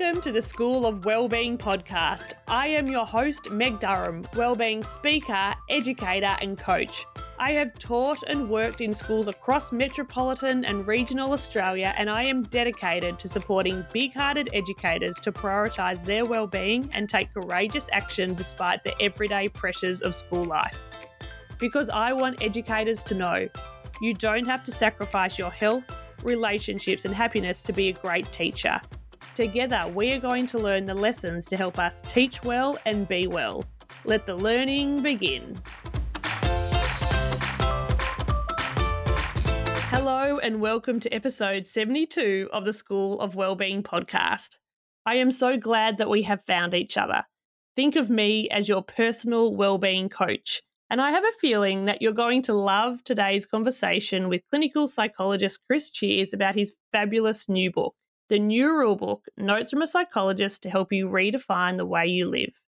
Welcome to the School of Wellbeing podcast. I am your host, Meg Durham, wellbeing speaker, educator, and coach. I have taught and worked in schools across metropolitan and regional Australia, and I am dedicated to supporting big hearted educators to prioritise their wellbeing and take courageous action despite the everyday pressures of school life. Because I want educators to know you don't have to sacrifice your health, relationships, and happiness to be a great teacher. Together, we are going to learn the lessons to help us teach well and be well. Let the learning begin. Hello, and welcome to episode 72 of the School of Wellbeing podcast. I am so glad that we have found each other. Think of me as your personal wellbeing coach. And I have a feeling that you're going to love today's conversation with clinical psychologist Chris Cheers about his fabulous new book the new rulebook Notes from a Psychologist to help you redefine the way you live.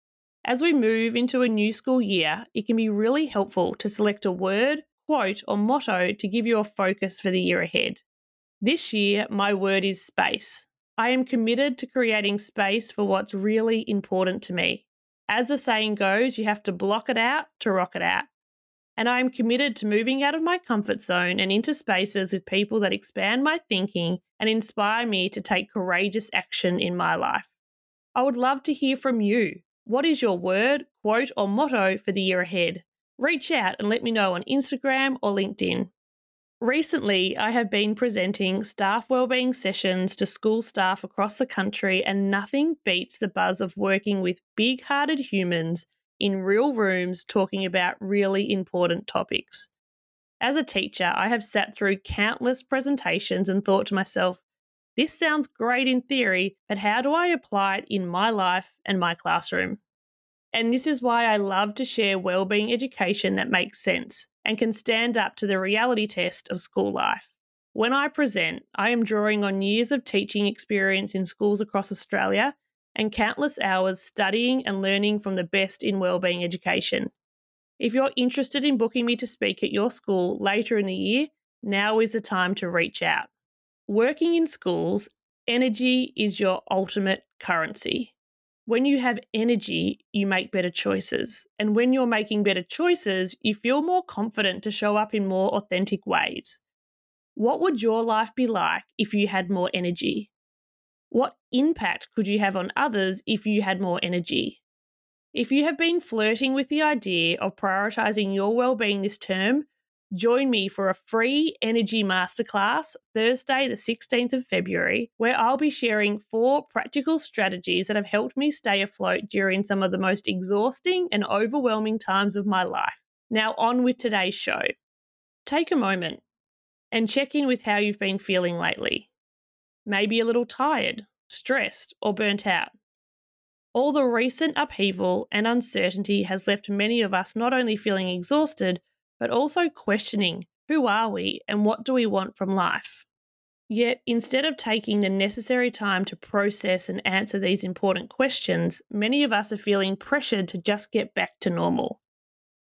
As we move into a new school year, it can be really helpful to select a word, quote, or motto to give you a focus for the year ahead. This year, my word is space. I am committed to creating space for what's really important to me. As the saying goes, you have to block it out to rock it out and I am committed to moving out of my comfort zone and into spaces with people that expand my thinking and inspire me to take courageous action in my life. I would love to hear from you. What is your word, quote, or motto for the year ahead? Reach out and let me know on Instagram or LinkedIn. Recently, I have been presenting staff wellbeing sessions to school staff across the country, and nothing beats the buzz of working with big hearted humans in real rooms talking about really important topics. As a teacher, I have sat through countless presentations and thought to myself, this sounds great in theory, but how do I apply it in my life and my classroom? And this is why I love to share wellbeing education that makes sense and can stand up to the reality test of school life. When I present, I am drawing on years of teaching experience in schools across Australia and countless hours studying and learning from the best in wellbeing education. If you're interested in booking me to speak at your school later in the year, now is the time to reach out. Working in schools, energy is your ultimate currency. When you have energy, you make better choices. And when you're making better choices, you feel more confident to show up in more authentic ways. What would your life be like if you had more energy? What impact could you have on others if you had more energy? If you have been flirting with the idea of prioritizing your well-being this term, join me for a free energy masterclass Thursday, the 16th of February, where I'll be sharing four practical strategies that have helped me stay afloat during some of the most exhausting and overwhelming times of my life. Now, on with today's show. Take a moment and check in with how you've been feeling lately maybe a little tired, stressed, or burnt out. All the recent upheaval and uncertainty has left many of us not only feeling exhausted, but also questioning who are we and what do we want from life. Yet, instead of taking the necessary time to process and answer these important questions, many of us are feeling pressured to just get back to normal.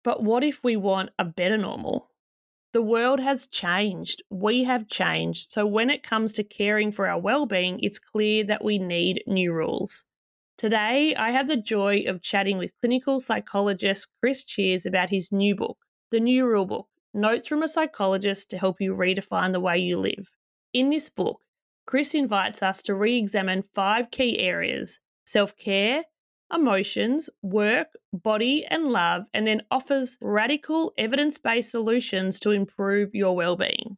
But what if we want a better normal? The world has changed. We have changed. So, when it comes to caring for our well-being, it's clear that we need new rules. Today, I have the joy of chatting with clinical psychologist Chris Cheers about his new book, The New Rule Book Notes from a Psychologist to Help You Redefine the Way You Live. In this book, Chris invites us to re examine five key areas self care, emotions, work, body, and love, and then offers radical evidence based solutions to improve your well-being.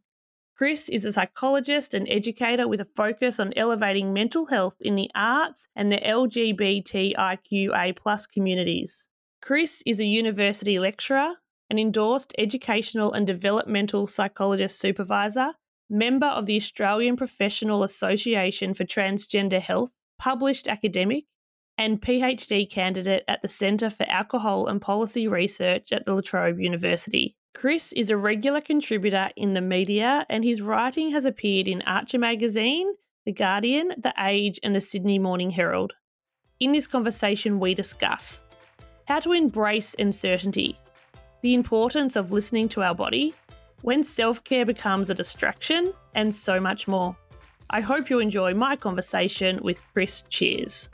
Chris is a psychologist and educator with a focus on elevating mental health in the arts and the LGBTIQA communities. Chris is a university lecturer, an endorsed educational and developmental psychologist supervisor, member of the Australian Professional Association for Transgender Health, published academic, and PhD candidate at the Centre for Alcohol and Policy Research at the La Trobe University. Chris is a regular contributor in the media, and his writing has appeared in Archer Magazine, The Guardian, The Age, and the Sydney Morning Herald. In this conversation, we discuss how to embrace uncertainty, the importance of listening to our body, when self care becomes a distraction, and so much more. I hope you enjoy my conversation with Chris Cheers.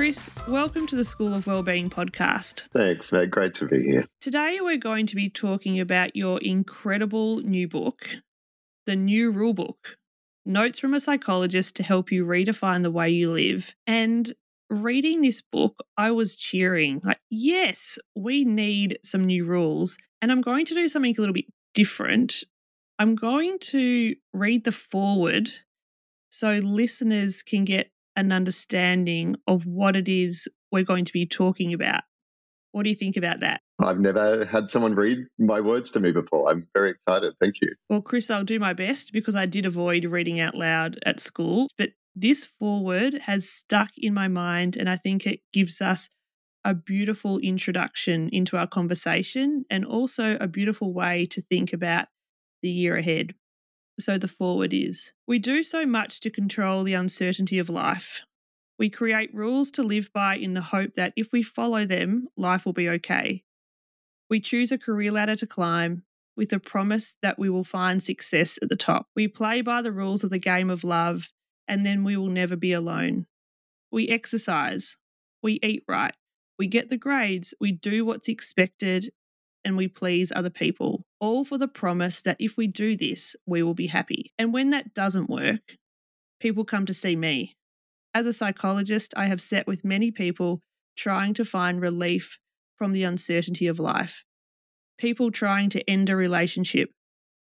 Chris, welcome to the School of Wellbeing podcast. Thanks, mate. Great to be here. Today, we're going to be talking about your incredible new book, The New Rule Book Notes from a Psychologist to Help You Redefine the Way You Live. And reading this book, I was cheering like, yes, we need some new rules. And I'm going to do something a little bit different. I'm going to read the forward so listeners can get an understanding of what it is we're going to be talking about. What do you think about that? I've never had someone read my words to me before. I'm very excited. Thank you. Well, Chris, I'll do my best because I did avoid reading out loud at school. But this foreword has stuck in my mind, and I think it gives us a beautiful introduction into our conversation and also a beautiful way to think about the year ahead. So, the forward is We do so much to control the uncertainty of life. We create rules to live by in the hope that if we follow them, life will be okay. We choose a career ladder to climb with a promise that we will find success at the top. We play by the rules of the game of love, and then we will never be alone. We exercise. We eat right. We get the grades. We do what's expected, and we please other people, all for the promise that if we do this, we will be happy. And when that doesn't work, people come to see me. As a psychologist, I have sat with many people trying to find relief from the uncertainty of life. People trying to end a relationship,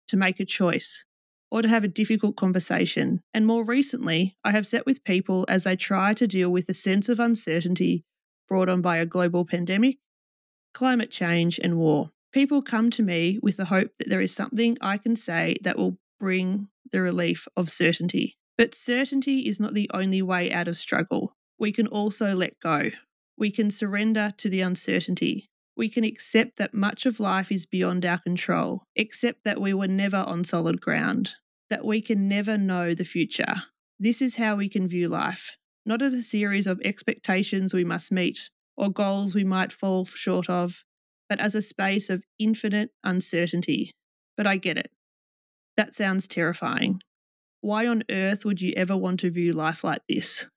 to make a choice, or to have a difficult conversation. And more recently, I have sat with people as they try to deal with the sense of uncertainty brought on by a global pandemic, climate change, and war. People come to me with the hope that there is something I can say that will bring the relief of certainty. But certainty is not the only way out of struggle. We can also let go. We can surrender to the uncertainty. We can accept that much of life is beyond our control, accept that we were never on solid ground, that we can never know the future. This is how we can view life, not as a series of expectations we must meet or goals we might fall short of, but as a space of infinite uncertainty. But I get it. That sounds terrifying. Why on earth would you ever want to view life like this?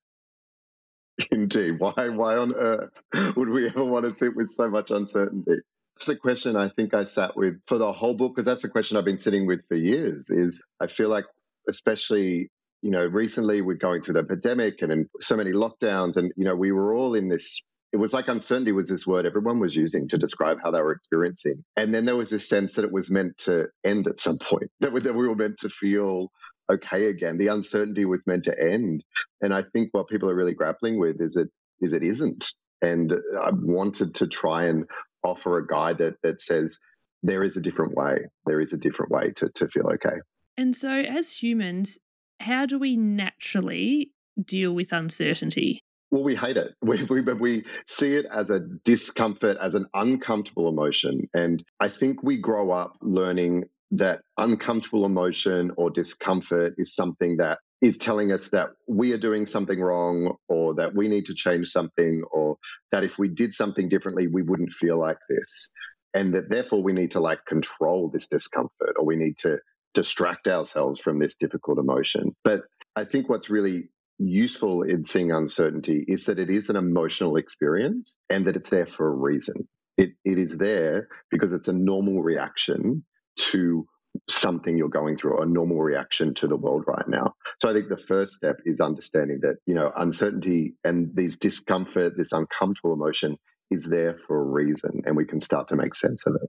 Indeed. Why why on earth would we ever want to sit with so much uncertainty? It's the question I think I sat with for the whole book, because that's a question I've been sitting with for years, is I feel like especially, you know, recently we're going through the pandemic and in so many lockdowns and, you know, we were all in this it was like uncertainty was this word everyone was using to describe how they were experiencing. And then there was this sense that it was meant to end at some point, that we, were meant to feel okay again. The uncertainty was meant to end. And I think what people are really grappling with is it is it isn't. And I wanted to try and offer a guide that that says there is a different way. There is a different way to to feel okay. And so as humans, how do we naturally deal with uncertainty? Well, we hate it. We, we, we see it as a discomfort, as an uncomfortable emotion. And I think we grow up learning that uncomfortable emotion or discomfort is something that is telling us that we are doing something wrong or that we need to change something or that if we did something differently, we wouldn't feel like this. And that therefore we need to like control this discomfort or we need to distract ourselves from this difficult emotion. But I think what's really useful in seeing uncertainty is that it is an emotional experience and that it's there for a reason. It, it is there because it's a normal reaction to something you're going through, a normal reaction to the world right now. So I think the first step is understanding that, you know, uncertainty and these discomfort, this uncomfortable emotion is there for a reason and we can start to make sense of it.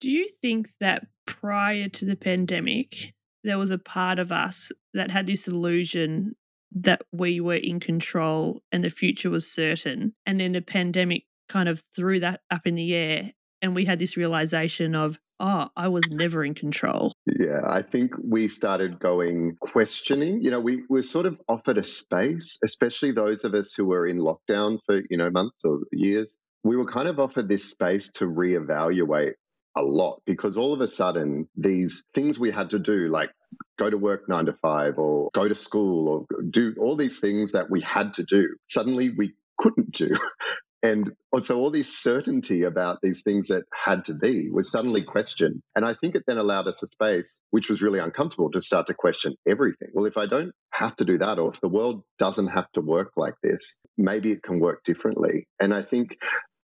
Do you think that prior to the pandemic, there was a part of us that had this illusion that we were in control and the future was certain? And then the pandemic kind of threw that up in the air and we had this realization of oh, I was never in control. Yeah, I think we started going questioning. You know, we were sort of offered a space, especially those of us who were in lockdown for, you know, months or years. We were kind of offered this space to reevaluate a lot because all of a sudden, these things we had to do, like go to work nine to five or go to school or do all these things that we had to do, suddenly we couldn't do And so all this certainty about these things that had to be was suddenly questioned. And I think it then allowed us a space, which was really uncomfortable, to start to question everything. Well, if I don't have to do that, or if the world doesn't have to work like this, maybe it can work differently. And I think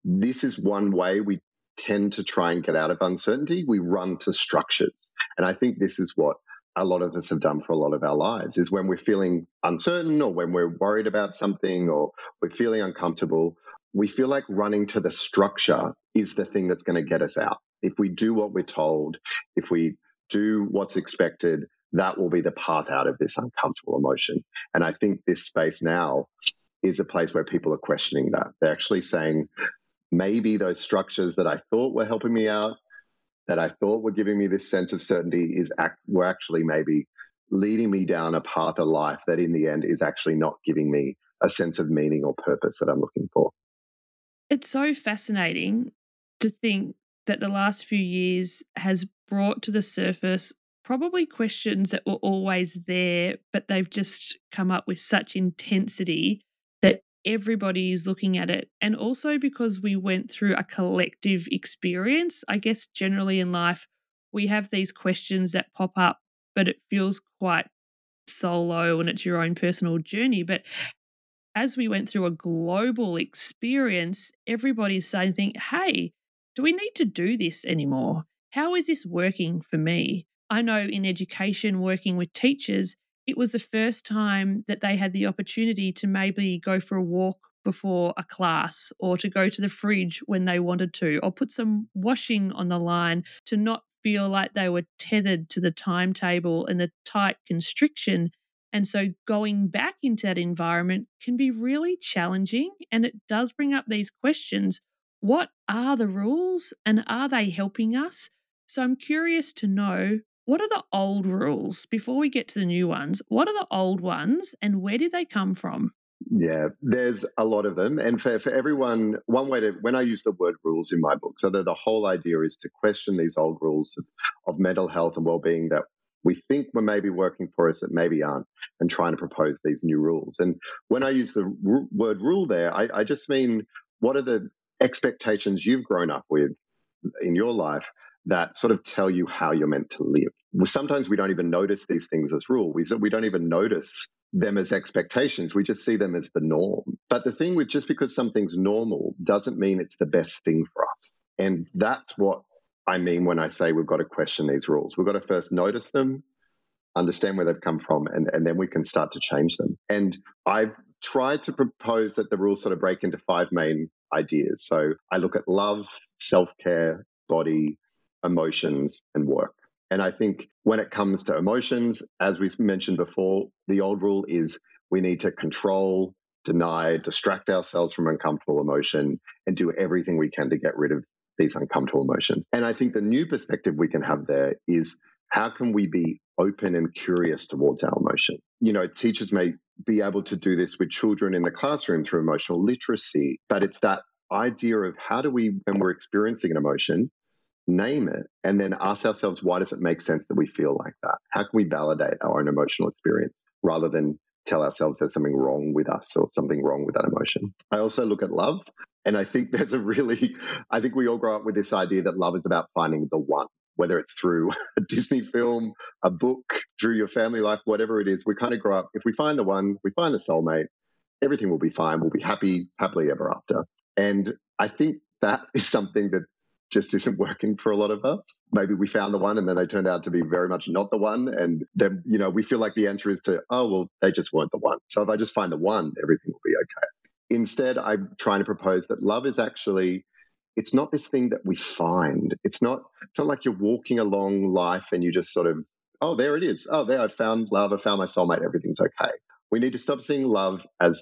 this is one way we tend to try and get out of uncertainty. We run to structures. And I think this is what a lot of us have done for a lot of our lives is when we're feeling uncertain or when we're worried about something or we're feeling uncomfortable, we feel like running to the structure is the thing that's going to get us out. If we do what we're told, if we do what's expected, that will be the path out of this uncomfortable emotion. And I think this space now is a place where people are questioning that. They're actually saying, maybe those structures that I thought were helping me out, that I thought were giving me this sense of certainty, is act- were actually maybe leading me down a path of life that in the end is actually not giving me a sense of meaning or purpose that I'm looking for. It's so fascinating to think that the last few years has brought to the surface probably questions that were always there, but they've just come up with such intensity everybody is looking at it. And also because we went through a collective experience, I guess generally in life, we have these questions that pop up, but it feels quite solo and it's your own personal journey. But as we went through a global experience, everybody's starting to think, hey, do we need to do this anymore? How is this working for me? I know in education, working with teachers, it was the first time that they had the opportunity to maybe go for a walk before a class or to go to the fridge when they wanted to or put some washing on the line to not feel like they were tethered to the timetable and the tight constriction and so going back into that environment can be really challenging. And it does bring up these questions what are the rules and are they helping us? So I'm curious to know what are the old rules before we get to the new ones? What are the old ones and where did they come from? Yeah, there's a lot of them. And for, for everyone, one way to, when I use the word rules in my book, so the, the whole idea is to question these old rules of, of mental health and well being that we think were maybe working for us that maybe aren't, and trying to propose these new rules. And when I use the r- word rule there, I, I just mean what are the expectations you've grown up with in your life that sort of tell you how you're meant to live. Sometimes we don't even notice these things as rule. We, we don't even notice them as expectations. We just see them as the norm. But the thing with just because something's normal doesn't mean it's the best thing for us. And that's what I mean when I say we've got to question these rules. We've got to first notice them, understand where they've come from, and, and then we can start to change them. And I've tried to propose that the rules sort of break into five main ideas. So I look at love, self care, body, emotions, and work. And I think when it comes to emotions, as we've mentioned before, the old rule is we need to control, deny, distract ourselves from uncomfortable emotion, and do everything we can to get rid of these uncomfortable emotions. And I think the new perspective we can have there is how can we be open and curious towards our emotion? You know, teachers may be able to do this with children in the classroom through emotional literacy, but it's that idea of how do we, when we're experiencing an emotion, name it and then ask ourselves, why does it make sense that we feel like that? How can we validate our own emotional experience rather than tell ourselves there's something wrong with us or something wrong with that emotion? I also look at love and I think there's a really, I think we all grow up with this idea that love is about finding the one, whether it's through a Disney film, a book, through your family life, whatever it is. We kind of grow up, if we find the one, we find the soulmate, everything will be fine. We'll be happy, happily ever after. And I think that is something that just isn't working for a lot of us. Maybe we found the one and then they turned out to be very much not the one. And then, you know, we feel like the answer is to, oh, well, they just weren't the one. So if I just find the one, everything will be okay. Instead, I'm trying to propose that love is actually it's not this thing that we find. It's not it's not like you're walking along life and you just sort of, oh, there it is. Oh, there I found love, I found my soulmate, everything's okay. We need to stop seeing love as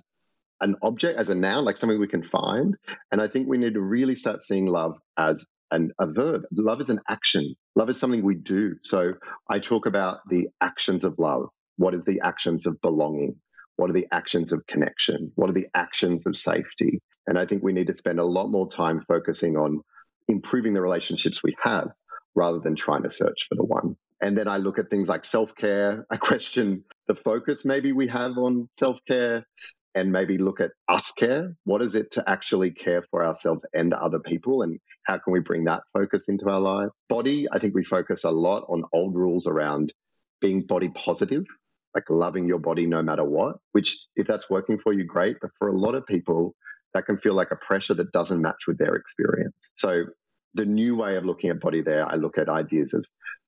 an object, as a noun, like something we can find. And I think we need to really start seeing love as an, a verb. Love is an action. Love is something we do. So I talk about the actions of love. What is the actions of belonging? What are the actions of connection? What are the actions of safety? And I think we need to spend a lot more time focusing on improving the relationships we have rather than trying to search for the one. And then I look at things like self care. I question the focus maybe we have on self care. And maybe look at us care. What is it to actually care for ourselves and other people? And how can we bring that focus into our lives? Body, I think we focus a lot on old rules around being body positive, like loving your body no matter what, which if that's working for you, great. But for a lot of people, that can feel like a pressure that doesn't match with their experience. So the new way of looking at body there, I look at ideas of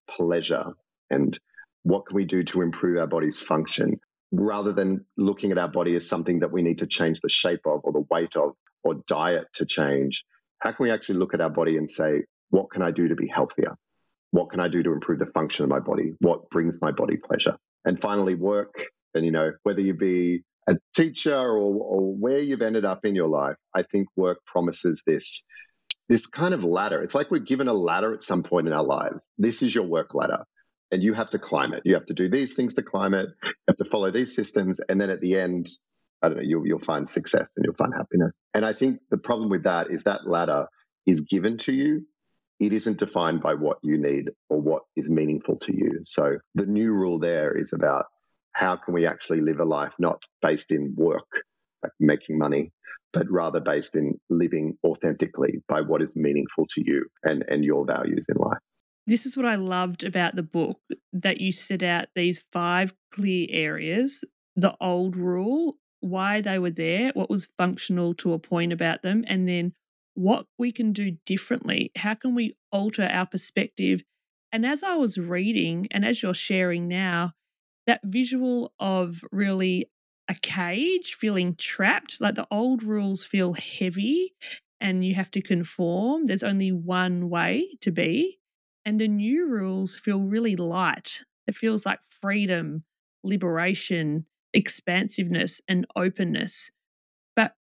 pleasure and what can we do to improve our body's function rather than looking at our body as something that we need to change the shape of or the weight of or diet to change. How can we actually look at our body and say, what can I do to be healthier? What can I do to improve the function of my body? What brings my body pleasure? And finally, work. And, you know, whether you be a teacher or, or where you've ended up in your life, I think work promises this this kind of ladder. It's like we're given a ladder at some point in our lives. This is your work ladder, and you have to climb it. You have to do these things to climb it. You have to follow these systems, and then at the end, I don't know, you'll, you'll find success and you'll find happiness. And I think the problem with that is that ladder is given to you. It isn't defined by what you need or what is meaningful to you. So the new rule there is about how can we actually live a life not based in work, like making money, but rather based in living authentically by what is meaningful to you and, and your values in life. This is what I loved about the book that you set out these five clear areas the old rule, why they were there, what was functional to a point about them, and then what we can do differently. How can we alter our perspective? And as I was reading, and as you're sharing now, that visual of really a cage, feeling trapped. Like the old rules feel heavy and you have to conform. There's only one way to be. And the new rules feel really light. It feels like freedom, liberation, expansiveness, and openness. But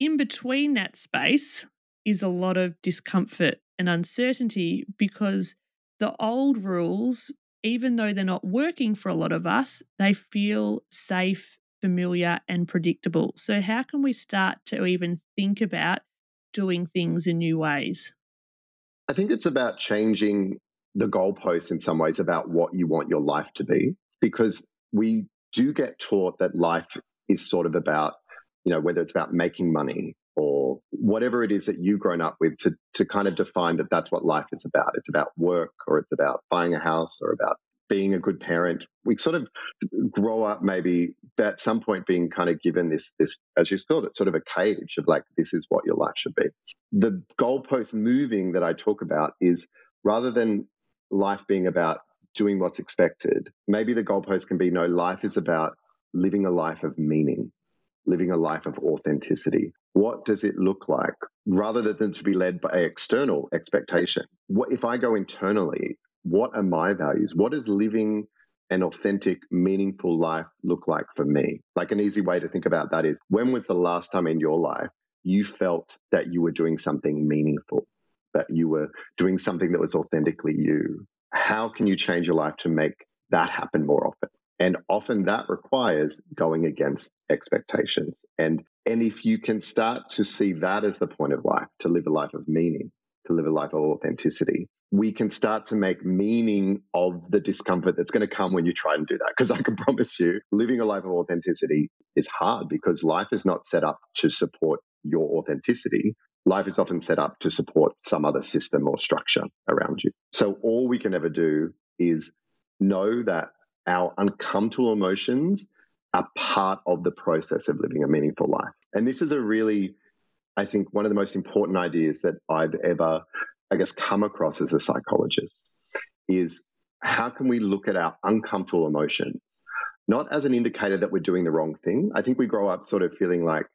in between that space is a lot of discomfort and uncertainty because the old rules, even though they're not working for a lot of us, they feel safe familiar and predictable. So, how can we start to even think about doing things in new ways? I think it's about changing the goalposts in some ways about what you want your life to be, because we do get taught that life is sort of about, you know, whether it's about making money or whatever it is that you've grown up with to, to kind of define that that's what life is about. It's about work or it's about buying a house or about being a good parent. We sort of grow up maybe at some point being kind of given this this as you called it, sort of a cage of like this is what your life should be. The goalpost moving that I talk about is rather than life being about doing what's expected, maybe the goalpost can be no, life is about living a life of meaning, living a life of authenticity. What does it look like? Rather than to be led by external expectation. What if I go internally what are my values? What does living an authentic, meaningful life look like for me? Like an easy way to think about that is when was the last time in your life you felt that you were doing something meaningful, that you were doing something that was authentically you? How can you change your life to make that happen more often? And often that requires going against expectations. And, and if you can start to see that as the point of life, to live a life of meaning, to live a life of authenticity, we can start to make meaning of the discomfort that's going to come when you try and do that. Because I can promise you, living a life of authenticity is hard because life is not set up to support your authenticity. Life is often set up to support some other system or structure around you. So all we can ever do is know that our uncomfortable emotions are part of the process of living a meaningful life. And this is a really I think one of the most important ideas that I've ever, I guess, come across as a psychologist is how can we look at our uncomfortable emotion, not as an indicator that we're doing the wrong thing. I think we grow up sort of feeling like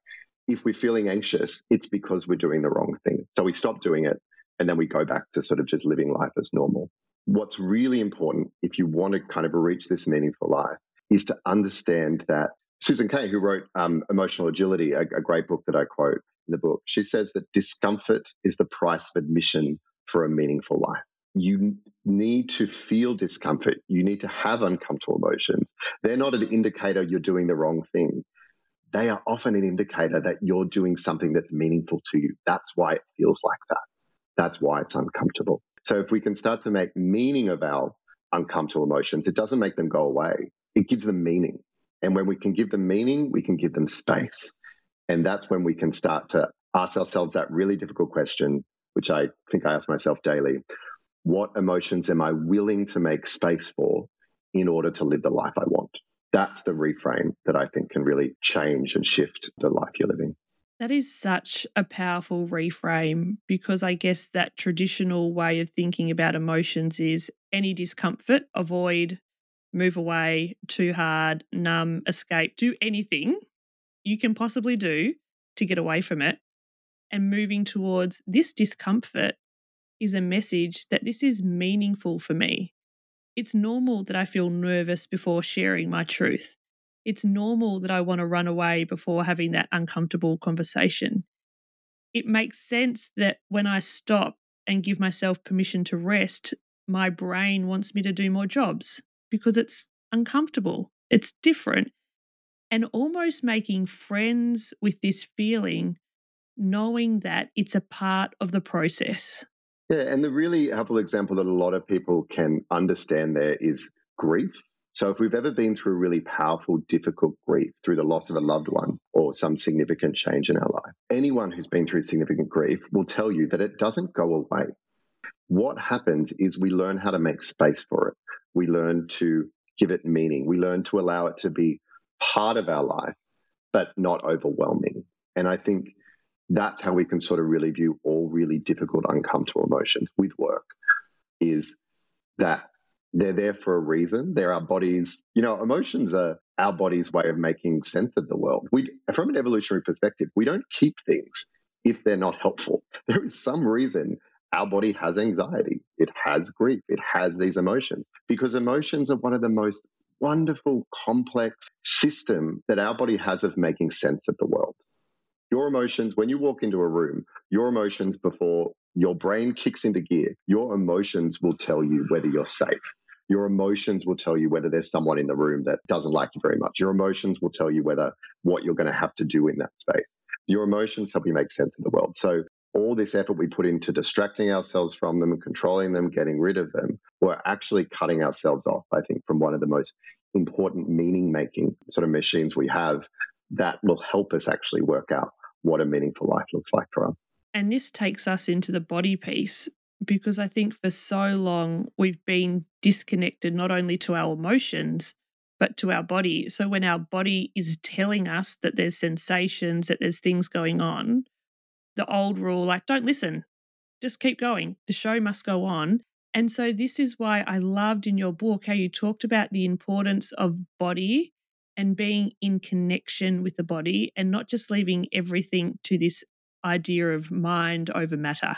if we're feeling anxious, it's because we're doing the wrong thing. So we stop doing it and then we go back to sort of just living life as normal. What's really important if you want to kind of reach this meaningful life is to understand that Susan Kay, who wrote um, Emotional Agility, a, a great book that I quote, in the book. She says that discomfort is the price of admission for a meaningful life. You need to feel discomfort. You need to have uncomfortable emotions. They're not an indicator you're doing the wrong thing. They are often an indicator that you're doing something that's meaningful to you. That's why it feels like that. That's why it's uncomfortable. So if we can start to make meaning of our uncomfortable emotions, it doesn't make them go away. It gives them meaning. And when we can give them meaning, we can give them space. And that's when we can start to ask ourselves that really difficult question, which I think I ask myself daily what emotions am I willing to make space for in order to live the life I want? That's the reframe that I think can really change and shift the life you're living. That is such a powerful reframe because I guess that traditional way of thinking about emotions is any discomfort, avoid, move away, too hard, numb, escape, do anything you can possibly do to get away from it. And moving towards this discomfort is a message that this is meaningful for me. It's normal that I feel nervous before sharing my truth. It's normal that I want to run away before having that uncomfortable conversation. It makes sense that when I stop and give myself permission to rest, my brain wants me to do more jobs because it's uncomfortable, it's different. And almost making friends with this feeling, knowing that it's a part of the process. Yeah, and the really helpful example that a lot of people can understand there is grief. So, if we've ever been through really powerful, difficult grief through the loss of a loved one or some significant change in our life, anyone who's been through significant grief will tell you that it doesn't go away. What happens is we learn how to make space for it. We learn to give it meaning. We learn to allow it to be part of our life, but not overwhelming. And I think that's how we can sort of really view all really difficult, uncomfortable emotions with work is that they're there for a reason. They're our bodies, you know, emotions are our body's way of making sense of the world. We, from an evolutionary perspective, we don't keep things if they're not helpful. There is some reason our body has anxiety, it has grief, it has these emotions because emotions are one of the most wonderful, complex system that our body has of making sense of the world. Your emotions, when you walk into a room, your emotions before your brain kicks into gear, your emotions will tell you whether you're safe. Your emotions will tell you whether there's someone in the room that doesn't like you very much. Your emotions will tell you whether what you're going to have to do in that space. Your emotions help you make sense of the world. So all this effort we put into distracting ourselves from them, controlling them, getting rid of them, we're actually cutting ourselves off, I think, from one of the most important meaning making sort of machines we have that will help us actually work out what a meaningful life looks like for us. And this takes us into the body piece because I think for so long we've been disconnected not only to our emotions, but to our body. So when our body is telling us that there's sensations, that there's things going on, the old rule, like, don't listen, just keep going. The show must go on. And so, this is why I loved in your book how you talked about the importance of body and being in connection with the body and not just leaving everything to this idea of mind over matter.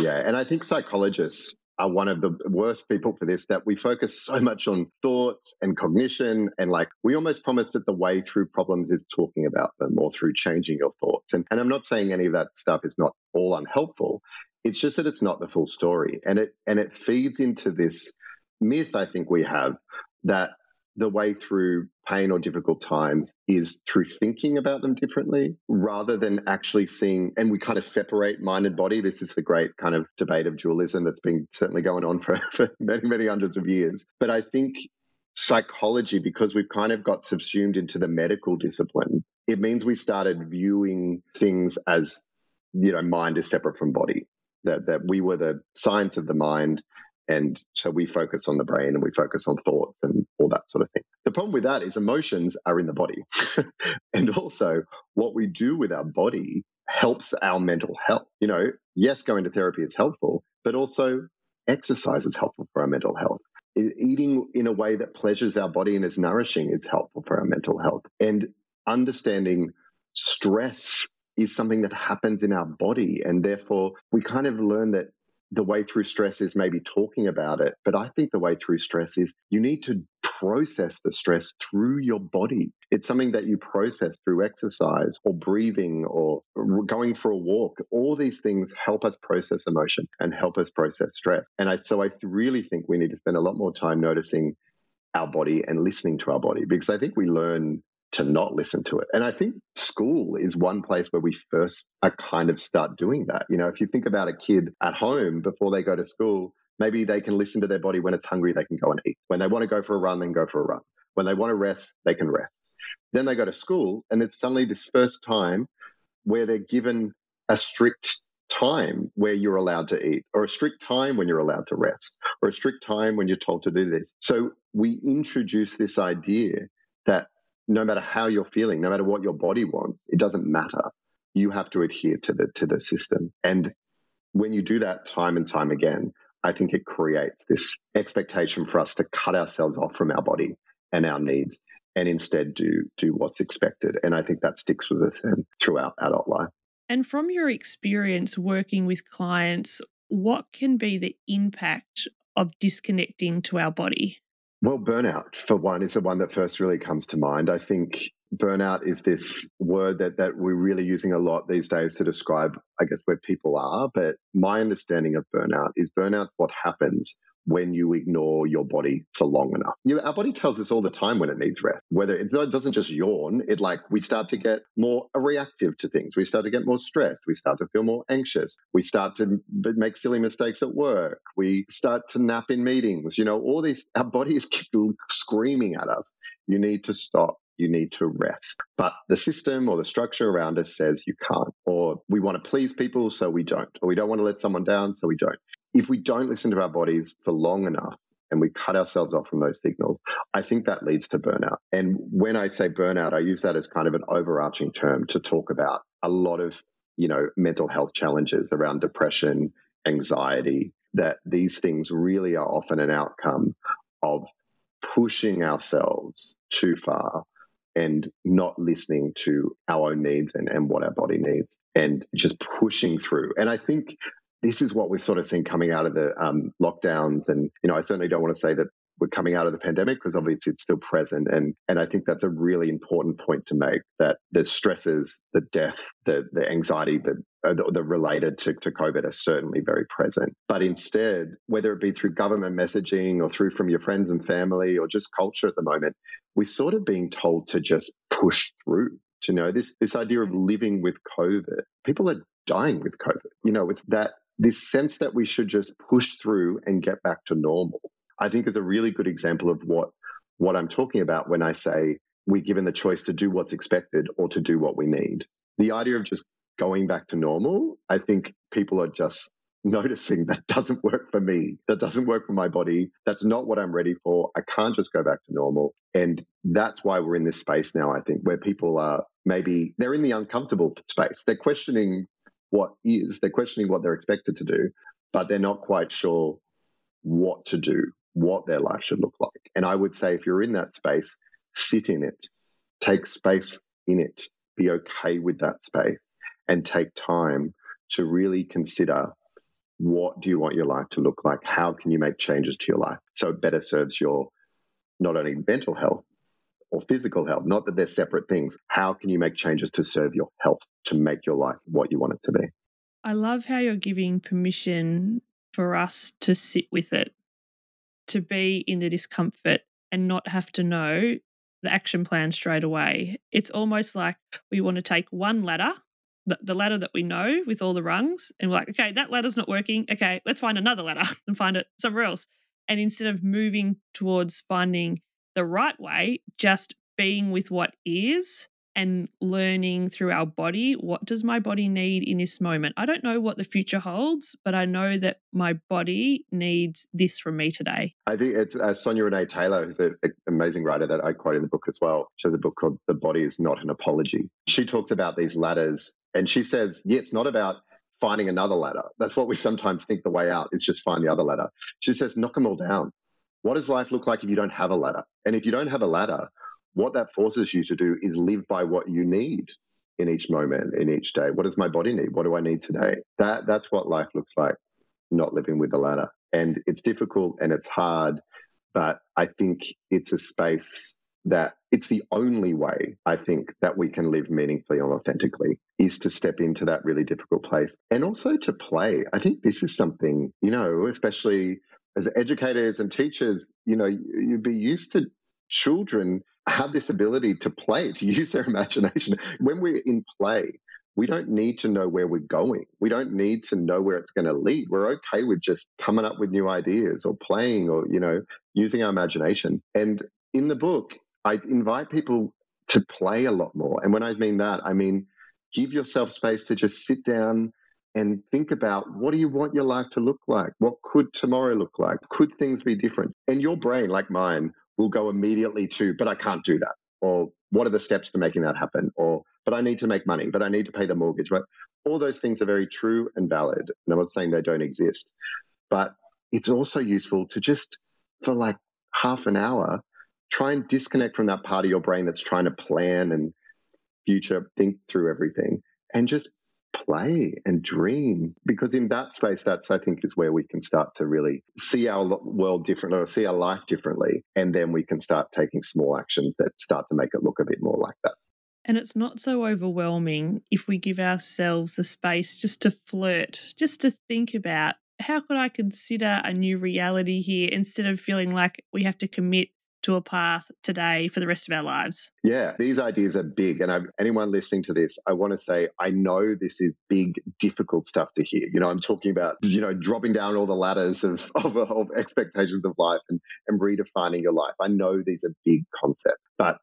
Yeah, and I think psychologists are one of the worst people for this that we focus so much on thoughts and cognition and like we almost promise that the way through problems is talking about them or through changing your thoughts. And, and i'm not saying any of that stuff is not all unhelpful. It's just that it's not the full story. And it and it feeds into this myth i think we have that the way through pain or difficult times is through thinking about them differently rather than actually seeing and we kind of separate mind and body. This is the great kind of debate of dualism that's been certainly going on for, for many many hundreds of years. But i think psychology because we've kind of got subsumed into the medical discipline it means we started viewing things as you know mind is separate from body that that we were the science of the mind and so we focus on the brain and we focus on thoughts and all that sort of thing. The problem with that is emotions are in the body. and also, what we do with our body helps our mental health. You know, yes, going to therapy is helpful, but also exercise is helpful for our mental health. Eating in a way that pleasures our body and is nourishing is helpful for our mental health. And understanding stress is something that happens in our body. And therefore, we kind of learn that the way through stress is maybe talking about it. But I think the way through stress is you need to process the stress through your body. It's something that you process through exercise or breathing or going for a walk. All these things help us process emotion and help us process stress. And I, so I really think we need to spend a lot more time noticing our body and listening to our body because I think we learn to not listen to it. And I think school is one place where we first are kind of start doing that. You know, if you think about a kid at home before they go to school, maybe they can listen to their body when it's hungry, they can go and eat. When they want to go for a run, then go for a run. When they want to rest, they can rest. Then they go to school, and it's suddenly this first time where they're given a strict time where you're allowed to eat, or a strict time when you're allowed to rest, or a strict time when you're told to do this. So we introduce this idea that no matter how you're feeling, no matter what your body wants, it doesn't matter. You have to adhere to the to the system. And when you do that time and time again, I think it creates this expectation for us to cut ourselves off from our body and our needs and instead do do what's expected. And I think that sticks with us throughout adult life. And from your experience working with clients, what can be the impact of disconnecting to our body? Well, burnout, for one, is the one that first really comes to mind. I think burnout is this word that, that we're really using a lot these days to describe, I guess, where people are. But my understanding of burnout is burnout what happens when you ignore your body for long enough. You, our body tells us all the time when it needs rest. Whether it doesn't just yawn, it like we start to get more reactive to things. We start to get more stressed. We start to feel more anxious. We start to make silly mistakes at work. We start to nap in meetings. You know, all these. Our body is screaming at us. You need to stop you need to rest. But the system or the structure around us says you can't, or we want to please people, so we don't, or we don't want to let someone down, so we don't if we don't listen to our bodies for long enough and we cut ourselves off from those signals, I think that leads to burnout. And when I say burnout, I use that as kind of an overarching term to talk about a lot of, you know, mental health challenges around depression, anxiety, that these things really are often an outcome of pushing ourselves too far and not listening to our own needs and, and what our body needs and just pushing through. And I think this is what we've sort of seen coming out of the um, lockdowns. And, you know, I certainly don't want to say that we're coming out of the pandemic because obviously it's still present. And, and I think that's a really important point to make that the stresses, the death, the, the anxiety that uh, the related to, to COVID are certainly very present. But instead, whether it be through government messaging or through from your friends and family or just culture at the moment, we're sort of being told to just push through. To know this this idea of living with COVID, people are dying with COVID. You know, it's that this sense that we should just push through and get back to normal, I think is a really good example of what what I'm talking about when I say we're given the choice to do what's expected or to do what we need. The idea of just going back to normal, I think people are just noticing that doesn't work for me. That doesn't work for my body. That's not what I'm ready for. I can't just go back to normal. And that's why we're in this space now, I think, where people are maybe they're in the uncomfortable space. They're questioning what is. They're questioning what they're expected to do, but they're not quite sure what to do, what their life should look like. And I would say if you're in that space, sit in it, take space in it, be okay with that space, and take time to really consider what do you want your life to look like? How can you make changes to your life so it better serves your not only mental health, or physical health, not that they're separate things. How can you make changes to serve your health, to make your life what you want it to be? I love how you're giving permission for us to sit with it, to be in the discomfort and not have to know the action plan straight away. It's almost like we want to take one ladder, the, ladder that we know with all the rungs, and we're like, okay, that ladder's not working. Okay, let's find another ladder and find it somewhere else. And instead of moving towards finding the right way, just being with what is and learning through our body what does my body need in this moment? I don't know what the future holds but i know that my body needs this from me today. I think it's uh, sonya renee taylor who's an amazing writer that i quote in the book as well she has a book called the body is not an apology. She talks about these ladders and she says yeah it's not about finding another ladder. That's what we sometimes think the way out is just find the other ladder. She says knock them all down. What does life look like if you don't have a ladder? And if you don't have a ladder, what that forces you to do is live by what you need in each moment, in each day. What does my body need? What do I need today? That that's what life looks like, not living with the ladder. And it's difficult and it's hard, but I think it's a space that it's the only way I think that we can live meaningfully and authentically is to step into that really difficult place and also to play. I think this is something, you know, especially as educators and teachers, you know, you'd be used to children have this ability to play, to use their imagination. When we're in play, we don't need to know where we're going. We don't need to know where it's going to lead. We're okay with just coming up with new ideas or playing or, you know, using our imagination. And in the book, I invite people to play a lot more. And when I mean that, I mean give yourself space to just sit down and think about what do you want your life to look like? What could tomorrow look like? Could things be different? And your brain, like mine, will go immediately to, but I can't do that. Or what are the steps to making that happen? Or, but I need to make money, but I need to pay the mortgage, right? All those things are very true and valid. And I'm not saying they don't exist, but it's also useful to just, for like half an hour, try and disconnect from that part of your brain that's trying to plan and future think through everything and just play and dream because in that space that's i think is where we can start to really see our world differently or see our life differently and then we can start taking small actions that start to make it look a bit more like that. And it's not so overwhelming if we give ourselves the space just to flirt just to think about how could i consider a new reality here instead of feeling like we have to commit to a path today for the rest of our lives? Yeah, these ideas are big. And I, anyone listening to this, I want to say, I know this is big, difficult stuff to hear. You know, I'm talking about, you know, dropping down all the ladders of, of, of expectations of life and, and redefining your life. I know these are big concepts, but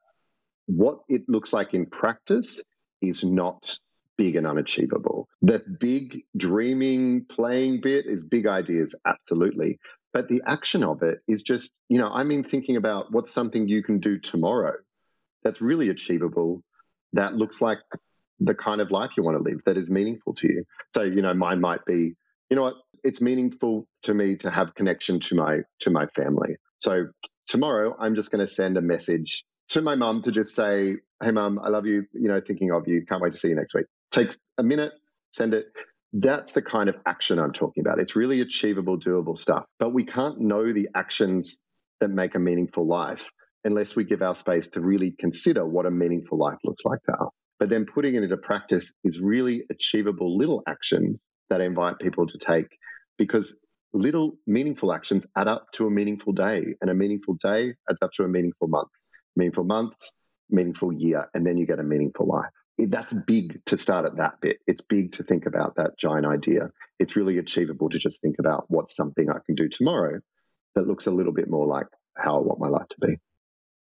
what it looks like in practice is not big and unachievable. The big dreaming, playing bit is big ideas, absolutely. But the action of it is just, you know, I mean, thinking about what's something you can do tomorrow that's really achievable, that looks like the kind of life you want to live that is meaningful to you. So, you know, mine might be, you know what, it's meaningful to me to have connection to my to my family. So tomorrow I'm just going to send a message to my mum to just say, "Hey mum, I love you, you know, thinking of you. Can't wait to see you next week." Takes a minute, send it. That's the kind of action I'm talking about. It's really achievable, doable stuff. But we can't know the actions that make a meaningful life unless we give our space to really consider what a meaningful life looks like to us. But then putting it into practice is really achievable little actions that I invite people to take because little meaningful actions add up to a meaningful day, and a meaningful day adds up to a meaningful month, meaningful months, meaningful year, and then you get a meaningful life that's big to start at that bit. It's big to think about that giant idea. It's really achievable to just think about what's something I can do tomorrow that looks a little bit more like how I want my life to be.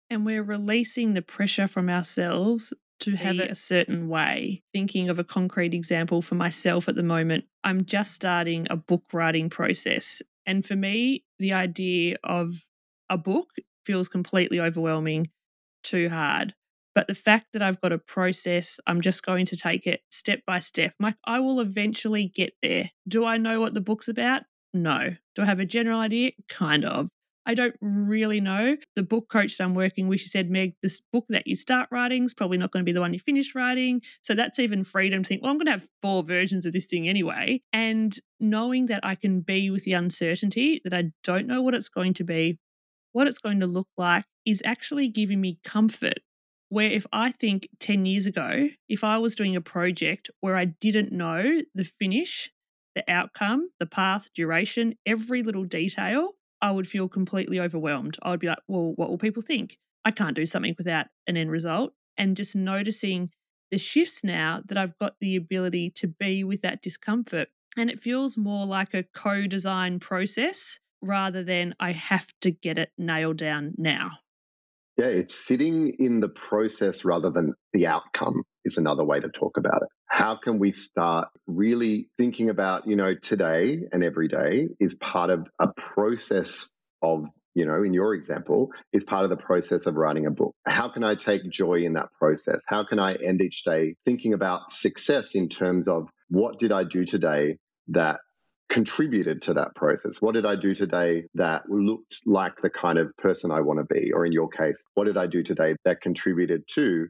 And we're releasing the pressure from ourselves to have it a certain way. Thinking of a concrete example for myself at the moment, I'm just starting a book writing process. And for me, the idea of a book feels completely overwhelming, too hard. But the fact that I've got a process, I'm just going to take it step by step. Like I will eventually get there. Do I know what the book's about? No. Do I have a general idea? Kind of. I don't really know. The book coach that I'm working with, she said, Meg, this book that you start writing is probably not going to be the one you finish writing. So that's even freedom to think, well, I'm going to have four versions of this thing anyway. And knowing that I can be with the uncertainty, that I don't know what it's going to be, what it's going to look like, is actually giving me comfort where if I think 10 years ago, if I was doing a project where I didn't know the finish, the outcome, the path, duration, every little detail, I would feel completely overwhelmed. I would be like, well, what will people think? I can't do something without an end result. And just noticing the shifts now that I've got the ability to be with that discomfort. And it feels more like a co design process rather than I have to get it nailed down now. Yeah, it's sitting in the process rather than the outcome is another way to talk about it. How can we start really thinking about, you know, today and every day is part of a process of, you know, in your example, is part of the process of writing a book. How can I take joy in that process? How can I end each day thinking about success in terms of what did I do today that contributed to that process? What did I do today that looked like the kind of person I want to be? Or in your case, what did I do today that contributed to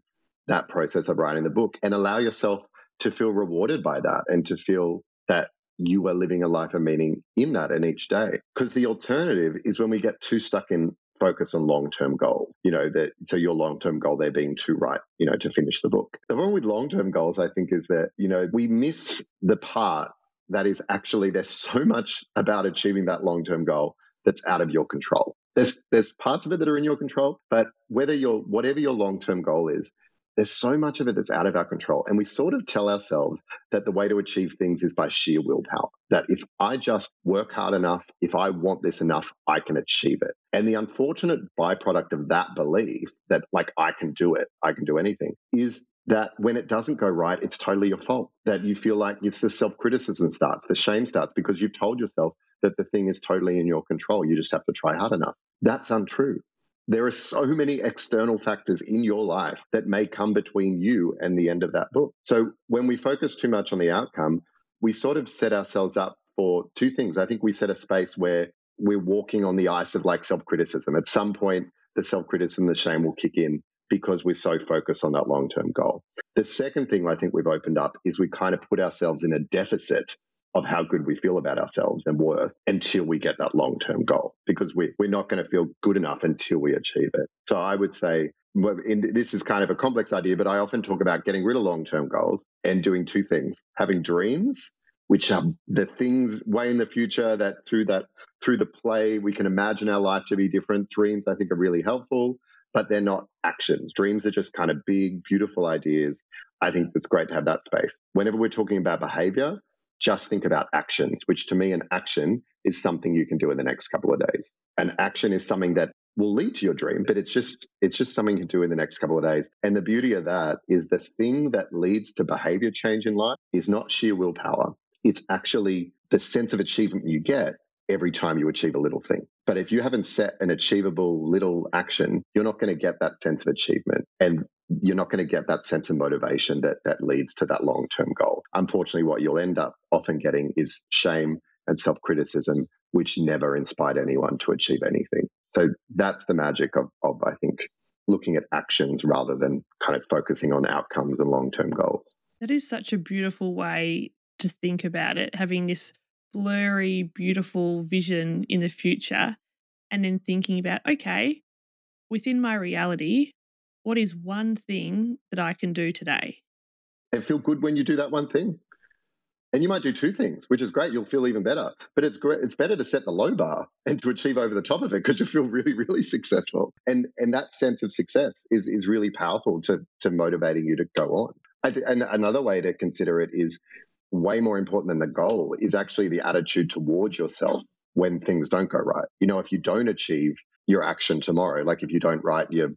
that process of writing the book? And allow yourself to feel rewarded by that and to feel that you are living a life of meaning in that and each day. Because the alternative is when we get too stuck in focus on long-term goals you know that so your long-term goal there being to write you know to finish the book the problem with long-term goals i think is that you know we miss the part that is actually there's so much about achieving that long-term goal that's out of your control. There's there's parts of it that are in your control, but whether your whatever your long-term goal is, there's so much of it that's out of our control. And we sort of tell ourselves that the way to achieve things is by sheer willpower. That if I just work hard enough, if I want this enough, I can achieve it. And the unfortunate byproduct of that belief that, like, I can do it, I can do anything, is that when it doesn't go right, it's totally your fault. That you feel like it's the self criticism starts, the shame starts because you've told yourself that the thing is totally in your control. You just have to try hard enough. That's untrue. There are so many external factors in your life that may come between you and the end of that book. So when we focus too much on the outcome, we sort of set ourselves up for two things. I think we set a space where we're walking on the ice of like self criticism. At some point, the self criticism, the shame will kick in because we're so focused on that long term goal. The second thing I think we've opened up is we kind of put ourselves in a deficit of how good we feel about ourselves and worth until we get that long term goal because we, we're not going to feel good enough until we achieve it. So I would say, in, this is kind of a complex idea, but I often talk about getting rid of long term goals and doing two things having dreams. Which are the things way in the future that through that through the play we can imagine our life to be different. Dreams I think are really helpful, but they're not actions. Dreams are just kind of big, beautiful ideas. I think it's great to have that space. Whenever we're talking about behavior, just think about actions, which to me, an action is something you can do in the next couple of days. An action is something that will lead to your dream, but it's just it's just something you can do in the next couple of days. And the beauty of that is the thing that leads to behavior change in life is not sheer willpower. It's actually the sense of achievement you get every time you achieve a little thing. But if you haven't set an achievable little action, you're not going to get that sense of achievement. And you're not going to get that sense of motivation that that leads to that long-term goal. Unfortunately, what you'll end up often getting is shame and self-criticism, which never inspired anyone to achieve anything. So that's the magic of, of I think, looking at actions rather than kind of focusing on outcomes and long-term goals. That is such a beautiful way to think about it, having this blurry, beautiful vision in the future, and then thinking about, okay, within my reality, what is one thing that I can do today? And feel good when you do that one thing. And you might do two things, which is great. You'll feel even better. But it's great. It's better to set the low bar and to achieve over the top of it because you feel really, really successful. And and that sense of success is is really powerful to to motivating you to go on. Th- and another way to consider it is way more important than the goal is actually the attitude towards yourself when things don't go right. You know, if you don't achieve your action tomorrow, like if you don't write your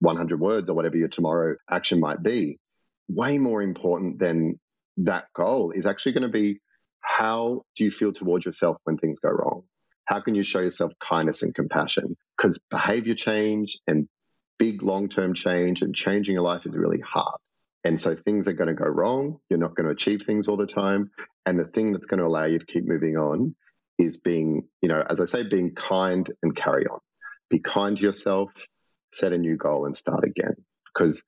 100 words or whatever your tomorrow action might be, way more important than that goal is actually going to be how do you feel towards yourself when things go wrong? How can you show yourself kindness and compassion? Because behavior change and big long term change and changing your life is really hard. And so things are going to go wrong. You're not going to achieve things all the time. And the thing that's going to allow you to keep moving on is being, you know, as I say, being kind and carry on. Be kind to yourself, set a new goal and start again. Because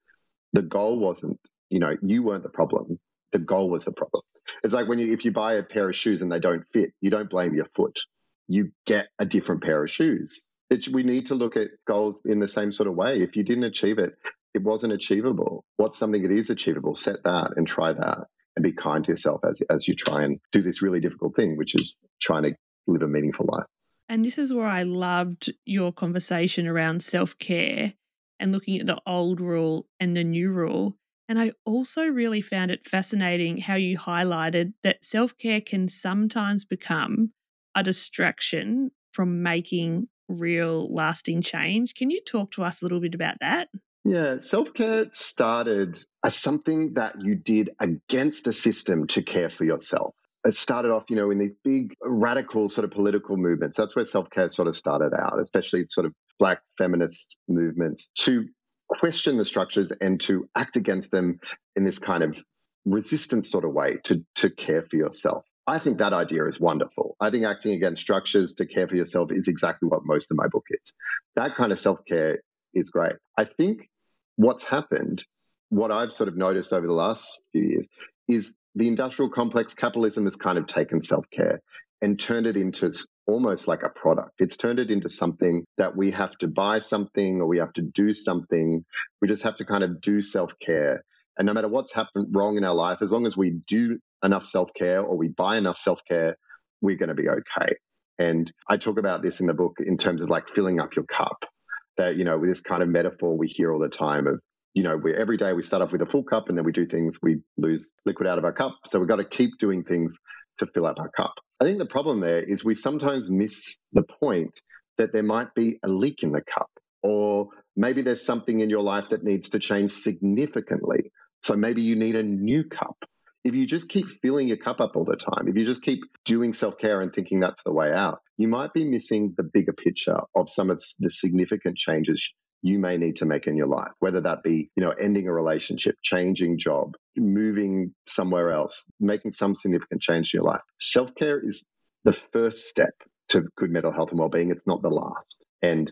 the goal wasn't, you know, you weren't the problem. The goal was the problem. It's like when you, if you buy a pair of shoes and they don't fit, you don't blame your foot. You get a different pair of shoes. It's, we need to look at goals in the same sort of way. If you didn't achieve it, it wasn't achievable. What's something that is achievable? Set that and try that and be kind to yourself as, as you try and do this really difficult thing, which is trying to live a meaningful life. And this is where I loved your conversation around self care and looking at the old rule and the new rule. And I also really found it fascinating how you highlighted that self care can sometimes become a distraction from making real lasting change. Can you talk to us a little bit about that? Yeah, self care started as something that you did against the system to care for yourself it started off, you know, in these big radical sort of political movements. That's where self care sort of started out, especially sort of black feminist movements to question the structures and to act against them in this kind of resistance sort of way to, to care for yourself. I think that idea is wonderful. I think acting against structures to care for yourself is exactly what most of my book is. That kind of self care is great. I think what's happened, what I've sort of noticed over the last few years, is the industrial complex capitalism has kind of taken self care and turned it into almost like a product. It's turned it into something that we have to buy something or we have to do something. We just have to kind of do self care. And no matter what's happened wrong in our life, as long as we do enough self care or we buy enough self care, we're going to be okay. And I talk about this in the book in terms of like filling up your cup. That, you know, with this kind of metaphor we hear all the time of you know, we every day we start off with a full cup and then we do things, we lose liquid out of our cup. So we've got to keep doing things to fill up our cup. I think the problem there is we sometimes miss the point that there might be a leak in the cup, or maybe there's something in your life that needs to change significantly. So maybe you need a new cup. If you just keep filling your cup up all the time, if you just keep doing self care and thinking that's the way out, you might be missing the bigger picture of some of the significant changes you may need to make in your life, whether that be, you know, ending a relationship, changing job, moving somewhere else, making some significant change in your life. Self care is the first step to good mental health and well-being. It's not the last. And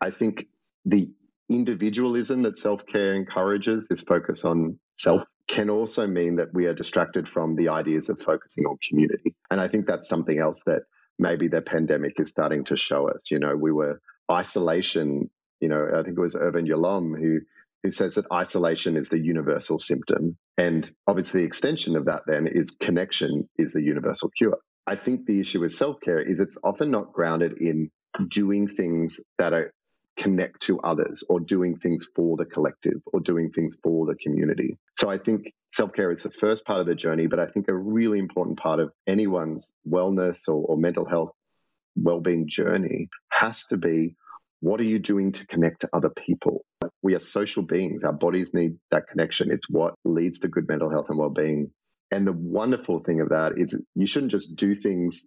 I think the individualism that self-care encourages, this focus on self, can also mean that we are distracted from the ideas of focusing on community. And I think that's something else that maybe the pandemic is starting to show us. You know, we were isolation, you know, I think it was Irvin Yalom who who says that isolation is the universal symptom. And obviously the extension of that then is connection is the universal cure. I think the issue with self care is it's often not grounded in doing things that are connect to others or doing things for the collective or doing things for the community. So I think self care is the first part of the journey, but I think a really important part of anyone's wellness or, or mental health well being journey has to be what are you doing to connect to other people? We are social beings. Our bodies need that connection. It's what leads to good mental health and well being. And the wonderful thing of that is you shouldn't just do things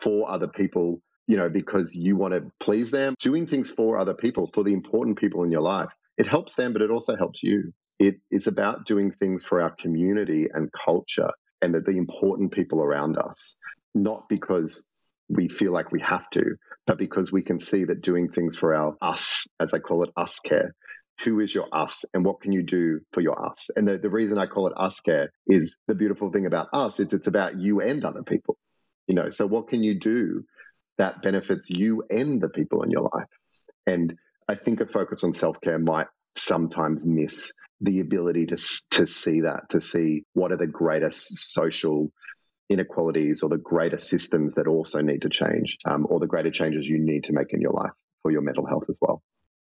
for other people, you know, because you want to please them. Doing things for other people, for the important people in your life, it helps them, but it also helps you. It is about doing things for our community and culture and the, important people around us, not because we feel like we have to, but because we can see that doing things for our us, as I call it, us care, who is your us and what can you do for your us? And the, the reason I call it us care is the beautiful thing about us is it's about you and other people. You know, so what can you do that benefits you and the people in your life? And I think a focus on self care might sometimes miss the ability to to see that, to see what are the greatest social inequalities or the greater systems that also need to change, um, or the greater changes you need to make in your life for your mental health as well.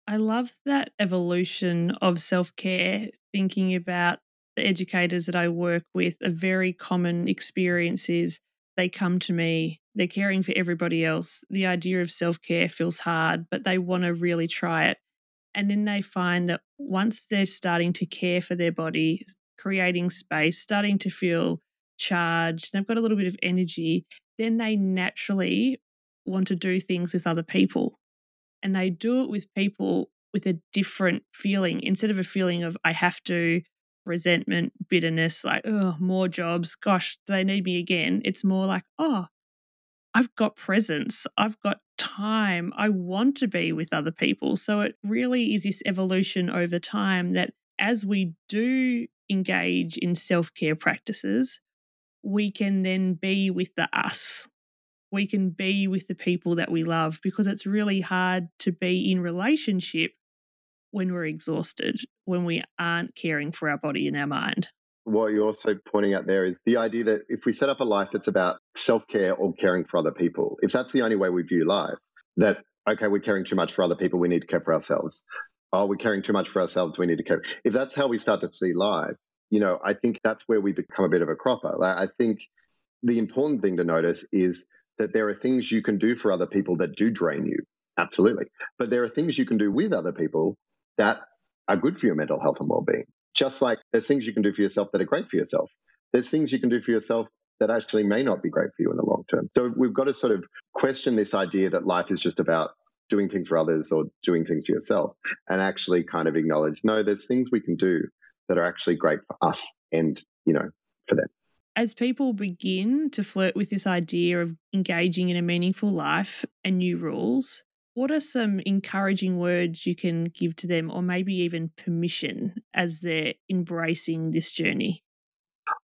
I love that evolution of self care, thinking about the educators that I work with. A very common experience is they come to me, they're caring for everybody else. The idea of self care feels hard, but they want to really try it. And then they find that once they're starting to care for their body, creating space, starting to feel charged, they've got a little bit of energy, then they naturally want to do things with other people and they do it with people with a different feeling instead of a feeling of I have to, resentment, bitterness, like, oh, more jobs. Gosh, they need me again? It's more like, oh, I've got presence. I've got time. I want to be with other people. So it really is this evolution over time that as we do engage in self care practices, we can then be with the us we can be with the people that we love because it's really hard to be in relationship when we're exhausted, when we aren't caring for our body and our mind. What you're also pointing out there is the idea that if we set up a life that's about self care or caring for other people, if that's the only way we view life, that, okay, we're caring too much for other people, we need to care for ourselves. Oh, we're caring too much for ourselves, we need to care. If that's how we start to see life, you know, I think that's where we become a bit of a cropper. Like, I think the important thing to notice is that there are things you can do for other people that do drain you. Absolutely. But there are things you can do with other people that are good for your mental health and well being. Just like there's things you can do for yourself that are great for yourself. There's things you can do for yourself that actually may not be great for you in the long term. So we've got to sort of question this idea that life is just about doing things for others or doing things for yourself and actually kind of acknowledge no, there's things we can do that are actually great for us and, you know, for them as people begin to flirt with this idea of engaging in a meaningful life and new rules, what are some encouraging words you can give to them, or maybe even permission as they're embracing this journey?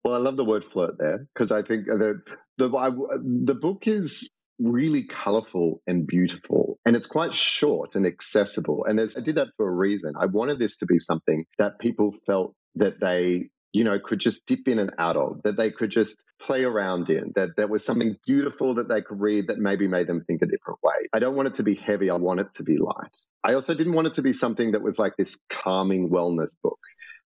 Well, I love the word flirt there because I think uh, the the I, uh, the book is really colorful and beautiful, and it's quite short and accessible. And I did that for a reason. I wanted this to be something that people felt that they you know, could just dip in and out of, that they could just play around in, that there was something beautiful that they could read that maybe made them think a different way. I don't want it to be heavy. I want it to be light. I also didn't want it to be something that was like this calming wellness book.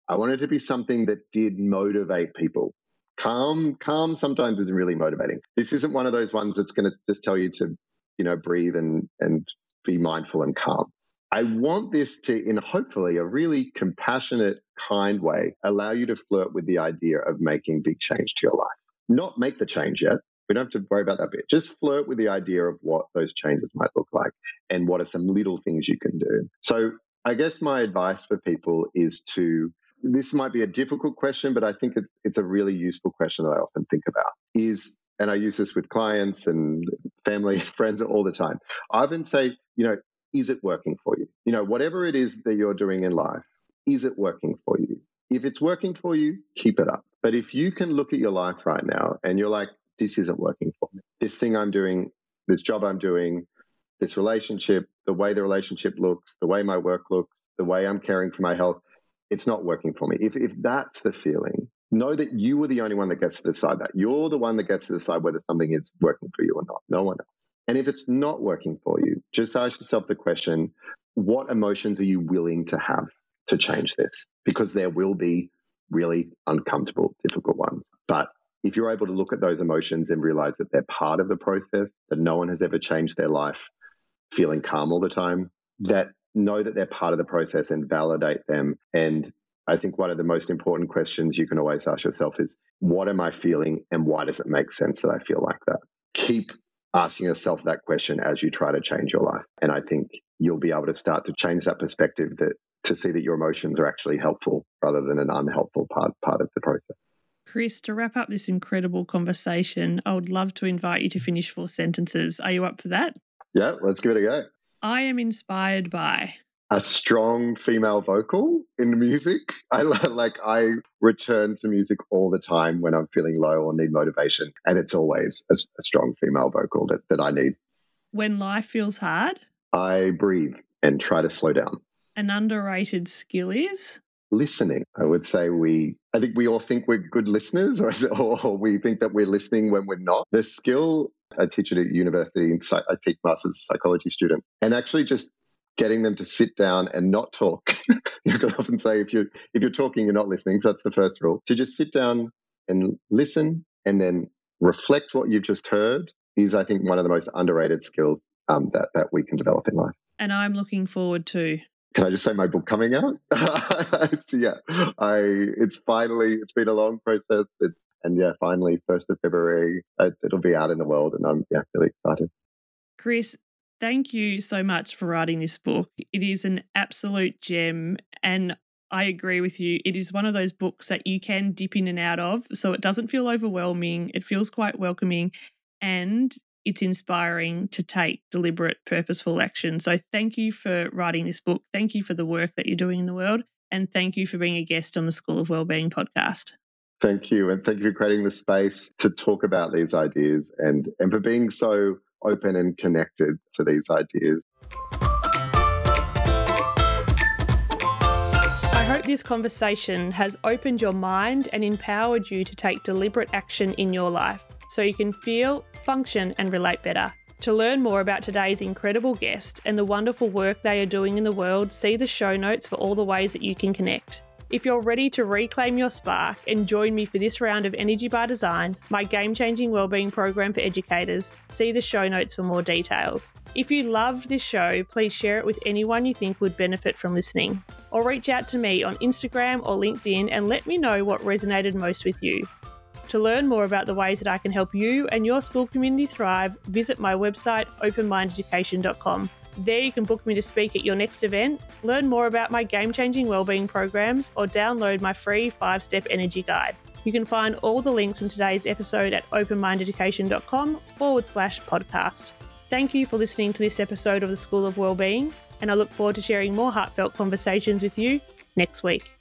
I wanted to be something that did motivate people. Calm, calm sometimes is really motivating. This isn't one of those ones that's going to just tell you to, you know, breathe and and be mindful and calm. I want this to, in hopefully a really compassionate, kind way, allow you to flirt with the idea of making big change to your life. Not make the change yet. We don't have to worry about that bit. Just flirt with the idea of what those changes might look like and what are some little things you can do. So, I guess my advice for people is to this might be a difficult question, but I think it's, it's a really useful question that I often think about is, and I use this with clients and family, friends all the time. I often say, you know, is it working for you? You know, whatever it is that you're doing in life, is it working for you? If it's working for you, keep it up. But if you can look at your life right now and you're like, this isn't working for me, this thing I'm doing, this job I'm doing, this relationship, the way the relationship looks, the way my work looks, the way I'm caring for my health, it's not working for me. If, if that's the feeling, know that you are the only one that gets to decide that. You're the one that gets to decide whether something is working for you or not. No one else. And if it's not working for you, just ask yourself the question what emotions are you willing to have to change this? Because there will be really uncomfortable, difficult ones. But if you're able to look at those emotions and realize that they're part of the process, that no one has ever changed their life feeling calm all the time, that know that they're part of the process and validate them. And I think one of the most important questions you can always ask yourself is what am I feeling and why does it make sense that I feel like that? Keep asking yourself that question as you try to change your life. And I think you'll be able to start to change that perspective that to see that your emotions are actually helpful rather than an unhelpful part part of the process. Chris, to wrap up this incredible conversation, I would love to invite you to finish four sentences. Are you up for that? Yeah, let's give it a go. I am inspired by a strong female vocal in music. I like I return to music all the time when I'm feeling low or need motivation, and it's always a, a strong female vocal that, that I need. When life feels hard, I breathe and try to slow down. An underrated skill is listening. I would say we, I think we all think we're good listeners, or, or we think that we're listening when we're not. The skill I teach it at university, and I teach master's psychology students, and actually just getting them to sit down and not talk. you can often say if you if you're talking, you're not listening. So that's the first rule. To just sit down and listen, and then reflect what you've just heard is, I think, one of the most underrated skills um, that that we can develop in life. And I'm looking forward to. Can I just say my book coming out? yeah, I it's finally it's been a long process. It's and yeah, finally, first of February, it, it'll be out in the world, and I'm yeah really excited. Chris, Thank you so much for writing this book. It is an absolute gem. And I agree with you. It is one of those books that you can dip in and out of. So it doesn't feel overwhelming. It feels quite welcoming. And it's inspiring to take deliberate, purposeful action. So thank you for writing this book. Thank you for the work that you're doing in the world. And thank you for being a guest on the School of Wellbeing podcast. Thank you. And thank you for creating the space to talk about these ideas and, and for being so open and connected to these ideas. I hope this conversation has opened your mind and empowered you to take deliberate action in your life so you can feel, function, and relate better. To learn more about today's incredible guest and the wonderful work they are doing in the world, see the show notes for all the ways that you can connect. If you're ready to reclaim your spark and join me for this round of Energy by Design, my game changing wellbeing program for educators, see the show notes for more details. If you loved this show, please share it with anyone you think would benefit from listening. Or reach out to me on Instagram or LinkedIn and let me know what resonated most with you. To learn more about the ways that I can help you and your school community thrive, visit my website openmindeducation.com there, you can book me to speak at your next event, learn more about my game changing wellbeing programs, or download my free five step energy guide. You can find all the links from today's episode at openmindeducation.com forward slash podcast. Thank you for listening to this episode of the School of Wellbeing, and I look forward to sharing more heartfelt conversations with you next week.